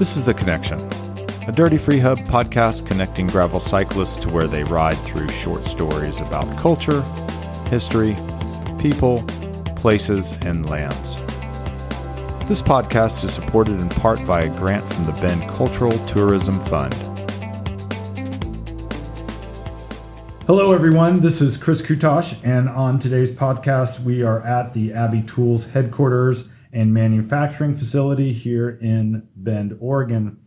This is The Connection, a Dirty Freehub podcast connecting gravel cyclists to where they ride through short stories about culture, history, people, places, and lands. This podcast is supported in part by a grant from the Bend Cultural Tourism Fund. Hello, everyone. This is Chris Kutash, and on today's podcast, we are at the Abbey Tools headquarters and manufacturing facility here in Bend, Oregon.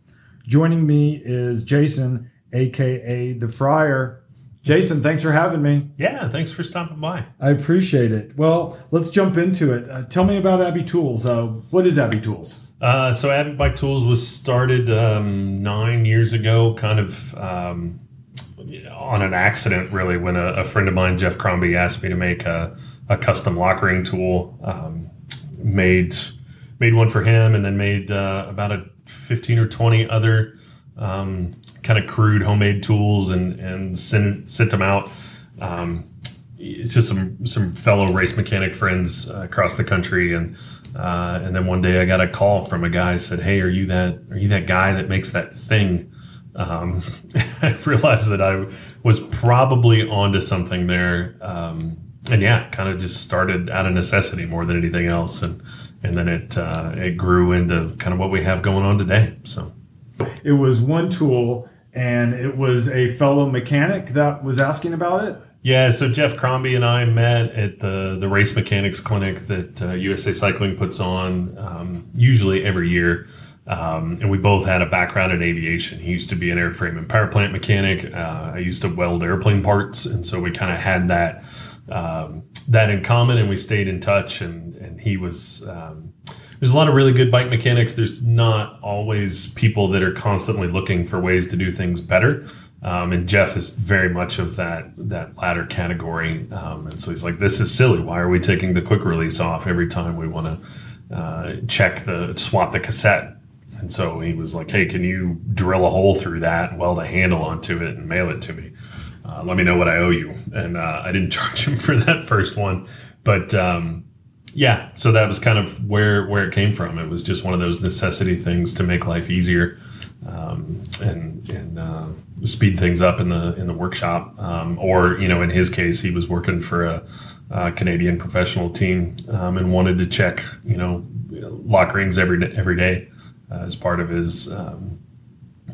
Joining me is Jason, aka the Friar. Jason, thanks for having me. Yeah, thanks for stopping by. I appreciate it. Well, let's jump into it. Uh, tell me about Abbey Tools. Uh, what is Abbey Tools? Uh, so, Abbey Bike Tools was started um, nine years ago, kind of um, on an accident, really, when a, a, friend of mine, Jeff Crombie, asked me to make a, a custom lock ring tool. Um, made made one for him, and then made uh, about a fifteen or twenty other um, kind of crude homemade tools, and and sent sent them out. Um, just some some fellow race mechanic friends uh, across the country, and uh, and then one day I got a call from a guy said, "Hey, are you that are you that guy that makes that thing?" Um, I realized that I was probably onto something there. Um, and yeah, kind of just started out of necessity more than anything else, and and then it uh, it grew into kind of what we have going on today. So it was one tool, and it was a fellow mechanic that was asking about it. Yeah, so Jeff Crombie and I met at the the race mechanics clinic that uh, USA Cycling puts on um, usually every year. Um, and we both had a background in aviation. He used to be an airframe and power plant mechanic. Uh, I used to weld airplane parts, and so we kind of had that um, that in common, and we stayed in touch. And and he was um, there's a lot of really good bike mechanics. There's not always people that are constantly looking for ways to do things better. Um, and Jeff is very much of that that latter category. Um, and so he's like, "This is silly. Why are we taking the quick release off every time we want to uh, check the swap the cassette?" And so he was like, "Hey, can you drill a hole through that, weld a handle onto it, and mail it to me?" Uh, let me know what I owe you. And uh, I didn't charge him for that first one, but um, yeah, so that was kind of where where it came from. It was just one of those necessity things to make life easier um, and and uh, speed things up in the in the workshop. Um, or you know, in his case, he was working for a, Canadian professional team um, and wanted to check you know lock rings every every day uh, as part of his um,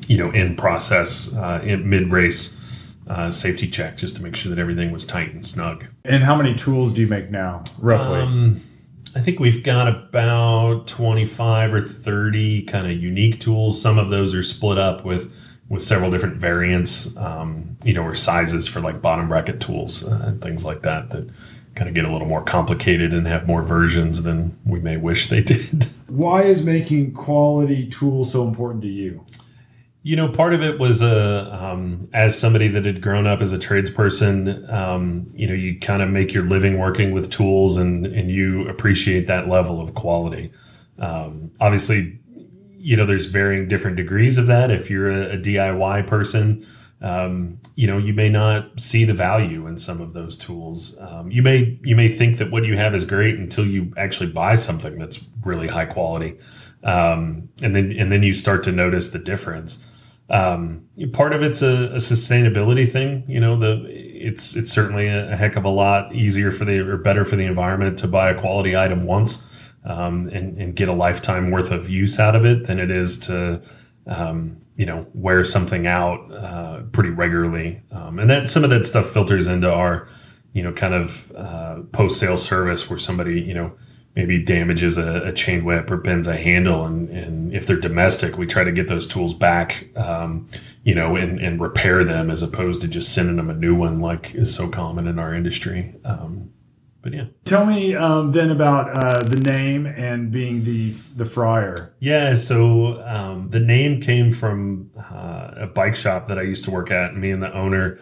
you know in process uh, in mid race uh, safety check just to make sure that everything was tight and snug. And how many tools do you make now, roughly? Um, I think we've got about 25 or 30 kind of unique tools. Some of those are split up with with several different variants, um, you know, or sizes for like bottom bracket tools uh, and things like that that kind of get a little more complicated and have more versions than we may wish they did. Why is making quality tools so important to you? You know, part of it was a uh, um, as somebody that had grown up as a tradesperson. Um, you know, you kind of make your living working with tools, and and you appreciate that level of quality. Um, obviously, you know, there's varying different degrees of that. If you're a, a DIY person, um, you know, you may not see the value in some of those tools. Um, you may you may think that what you have is great until you actually buy something that's really high quality, um, and then and then you start to notice the difference. Um, part of it's a, a, sustainability thing. You know, the it's it's certainly a, heck of a lot easier for the or better for the environment to buy a quality item once um, and, and, get a lifetime worth of use out of it than it is to um, you know wear something out uh, pretty regularly. Um, and that some of that stuff filters into our you know kind of uh, post sale service where somebody you know maybe damages a, a, chain whip or bends a handle. And, and if they're domestic we try to get those tools back um, you know and, and repair them as opposed to just sending them a new one like is so common in our industry. Um, but yeah. Tell me um, then about uh, the name and being the the friar. Yeah so um, the name came from uh, a bike shop that i used to work at. Me and the owner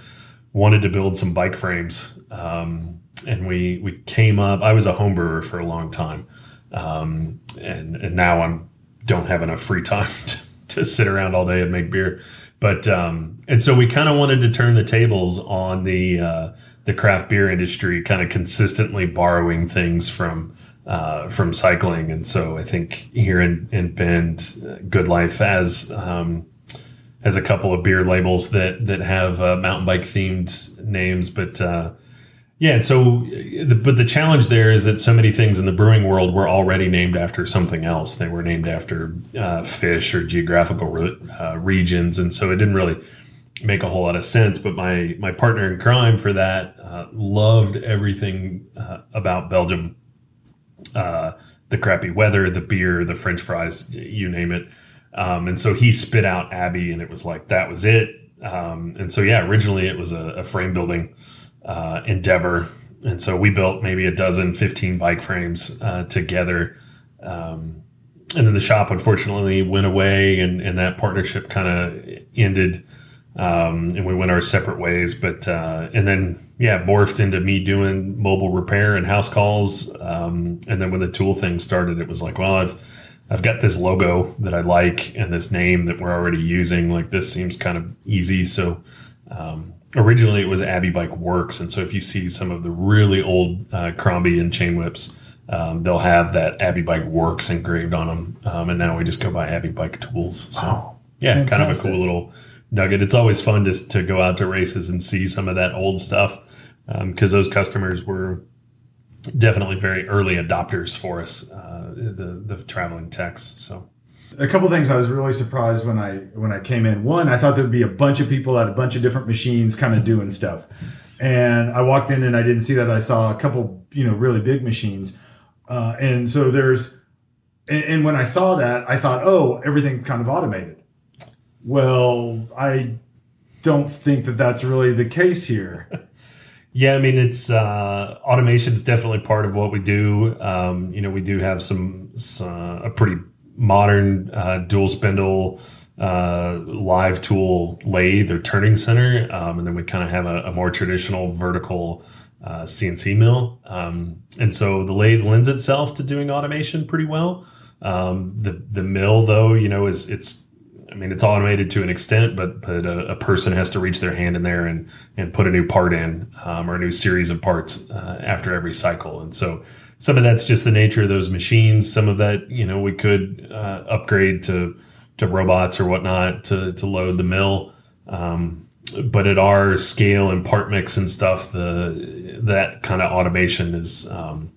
wanted to build some bike frames. Um, and we we came up. I was a home brewer for a long time, um, and and now I'm don't have enough free time to, to sit around all day and make beer. But um, and so we kind of wanted to turn the tables on the uh, the craft beer industry, kind of consistently borrowing things from uh, from cycling. And so I think here in, in Bend, uh, Good Life has um, has a couple of beer labels that that have uh, mountain bike themed names, but uh, yeah. And so, the, but the challenge there is that so many things in the brewing world were already named after something else. They were named after uh, fish or geographical re- uh, regions, and so it didn't really make a whole lot of sense. But my my partner in crime for that loved everything about Belgium uh, the crappy weather, the beer, the French fries, you name it. Um, and so he spit out Abbey, and it was like that was it. Um, and so yeah, originally it was a, a frame building uh, endeavor, and so we built maybe a dozen, fifteen bike frames uh, together. Um, and then the shop unfortunately went away, and, and that partnership kind of ended um, and we went our separate ways. But uh, and then yeah, morphed into me doing mobile repair and house calls. Um, and then when the tool thing started, it was like, well, I've I've got this logo that I like and this name that we're already using. Like this seems kind of easy. So um, originally it was Abbey Bike Works, and so if you see some of the really old uh, Crombie and chain whips. Um, they'll have that Abbey Bike Works engraved on them, um, and now we just go by Abbey Bike Tools. So, wow. yeah, Fantastic. kind of a cool little nugget. It's always fun to, to go out to races and see some of that old stuff because um, those customers were definitely very early adopters for us, uh, the the traveling techs. So. A couple things I was really surprised when I when I came in. One, I thought there'd be a bunch of people at a bunch of different machines, kind of doing stuff. And I walked in and I didn't see that. I saw a couple, you know, really big machines. Uh, and so there's, and, and when I saw that, I thought, oh, everything kind of automated. Well, I don't think that that's really the case here. yeah, I mean, it's uh, automation is definitely part of what we do. Um, you know, we do have some, some a pretty modern uh, dual spindle uh, live tool lathe or turning center, um, and then we kind of have a, a, more traditional vertical uh, CNC mill. Um, and so the lathe lends itself to doing automation pretty well. Um, the the mill, though, you know, is it's I mean, it's automated to an extent, but but a, a, person has to reach their hand in there and and put a new part in um, or a new series of parts uh, after every cycle. And so some of that's just the nature of those machines. Some of that, you know, we could uh, upgrade to to robots or whatnot to to load the mill. Um, but at our scale and part mix and stuff, the that kind of automation is um,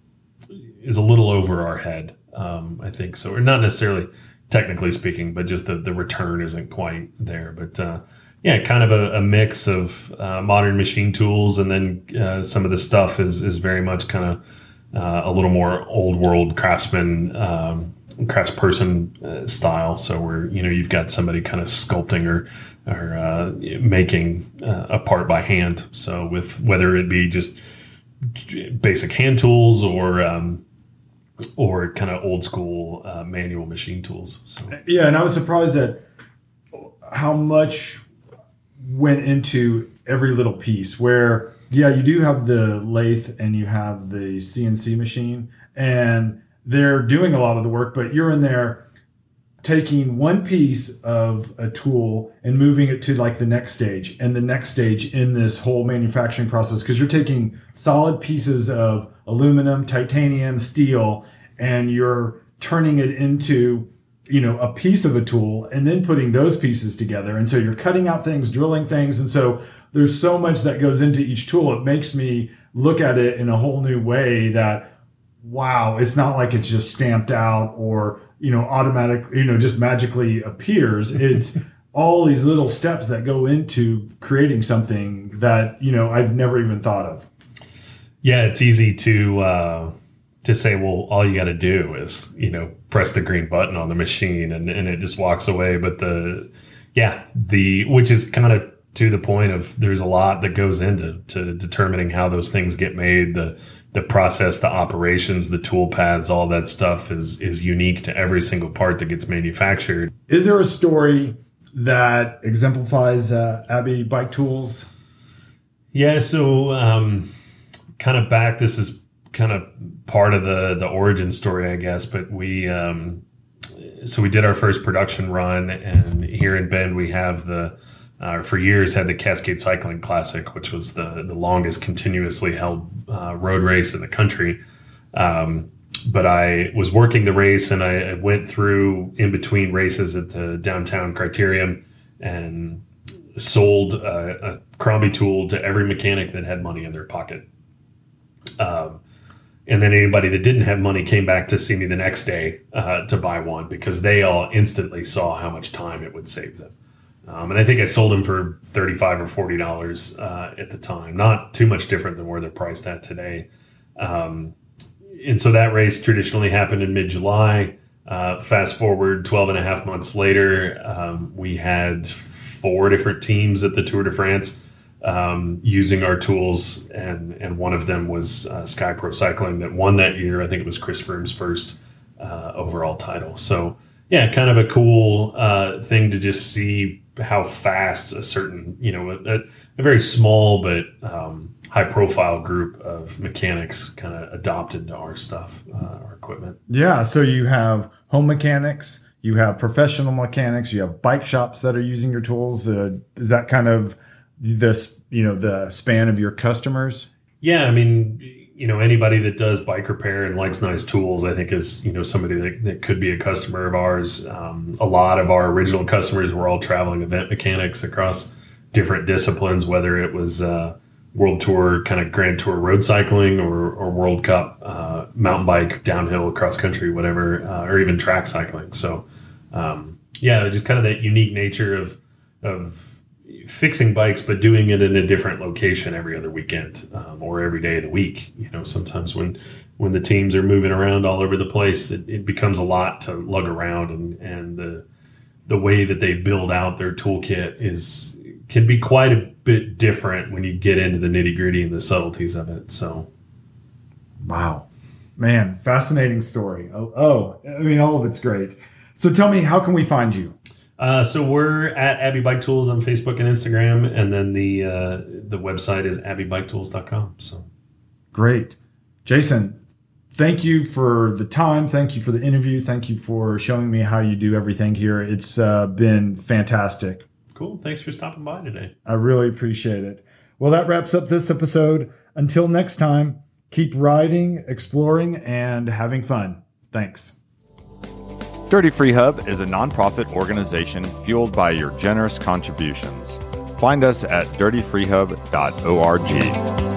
is a little over our head. Um, I think so, or not necessarily technically speaking, but just the, the return isn't quite there. But uh, yeah, kind of a, a mix of uh, modern machine tools, and then uh, some of the stuff is is very much kind of uh, a little more old world craftsman. Um, craftsperson uh, style so where you know you've got somebody kind of sculpting or or uh, making a part by hand so with whether it be just basic hand tools or um, or kind of old school uh, manual machine tools. So. Yeah, and I was surprised at how much went into every little piece. Where yeah, you do have the lathe and you have the CNC machine, and they're doing a lot of the work, but you're in there taking one piece of a tool and moving it to like the next stage and the next stage in this whole manufacturing process because you're taking solid pieces of aluminum, titanium, steel and you're turning it into you know a piece of a tool and then putting those pieces together. And so you're cutting out things drilling things. And so there's so much that goes into each tool. It makes me look at it in a whole new way that wow it's not like it's just stamped out or you know automatic you know just magically appears. It's all these little steps that go into creating something that you know i've never even thought of. Yeah it's easy to uh, to say well all you got to do is you know press the green button on the machine and, and it just walks away. But the yeah the which is kind of to the point of there's a lot that goes into to determining how those things get made. The the process the operations the tool paths all that stuff is is unique to every single part that gets manufactured. Is there a story that exemplifies uh, abbey bike tools? Yeah so um, kind of back this is kind of part of the the origin story i guess but we um, so we did our first production run and here in bend we have the uh, for years had the Cascade Cycling Classic, which was the the longest continuously held uh, road race in the country. Um, but I was working the race and I, went through in between races at the downtown Criterium and sold a, a Crombie tool to every mechanic that had money in their pocket. Um, and then anybody that didn't have money came back to see me the next day uh, to buy one because they all instantly saw how much time it would save them. Um, and I think I sold them for thirty-five or forty dollars uh, at the time, not too much different than where they're priced at today. Um, and so that race traditionally happened in mid-July. Uh, fast forward 12 and a half months later, um, we had four different teams at the Tour de France um, using our tools, and and one of them was uh, Sky Pro Cycling that won that year. I think it was Chris Froome's first uh, overall title. So yeah, kind of a cool uh, thing to just see how fast a certain you know a, a very small but um, high profile group of mechanics kind of adopted to our stuff, uh, our equipment. Yeah, so you have home mechanics. You have professional mechanics. You have bike shops that are using your tools. Uh, is that kind of this you know the span of your customers? Yeah i mean you know anybody that does bike repair and likes nice tools i think is you know somebody that, that could be a customer of ours. Um, a lot of our original customers were all traveling event mechanics across different disciplines whether it was uh, world tour kind of grand tour road cycling or, or world cup uh, mountain bike downhill cross country whatever uh, or even track cycling. So um, yeah just kind of that unique nature of of fixing bikes, but doing it in a different location every other weekend um, or every day of the week. You know, sometimes when when the teams are moving around all over the place, it, it becomes a lot to lug around, and and the the way that they build out their toolkit is can be quite a bit different when you get into the nitty gritty and the subtleties of it. So, wow, man, fascinating story. Oh, oh, I mean, all of it's great. So, tell me, how can we find you? Uh, so we're at Abbey Bike Tools on Facebook and Instagram, and then the uh, the website is abbeybiketools.com. So great, Jason. Thank you for the time. Thank you for the interview. Thank you for showing me how you do everything here. It's uh, been fantastic. Cool. Thanks for stopping by today. I really appreciate it. Well, that wraps up this episode. Until next time, keep riding, exploring, and having fun. Thanks. Dirty Freehub is a nonprofit organization fueled by your generous contributions. Find us at dirtyfreehub.org.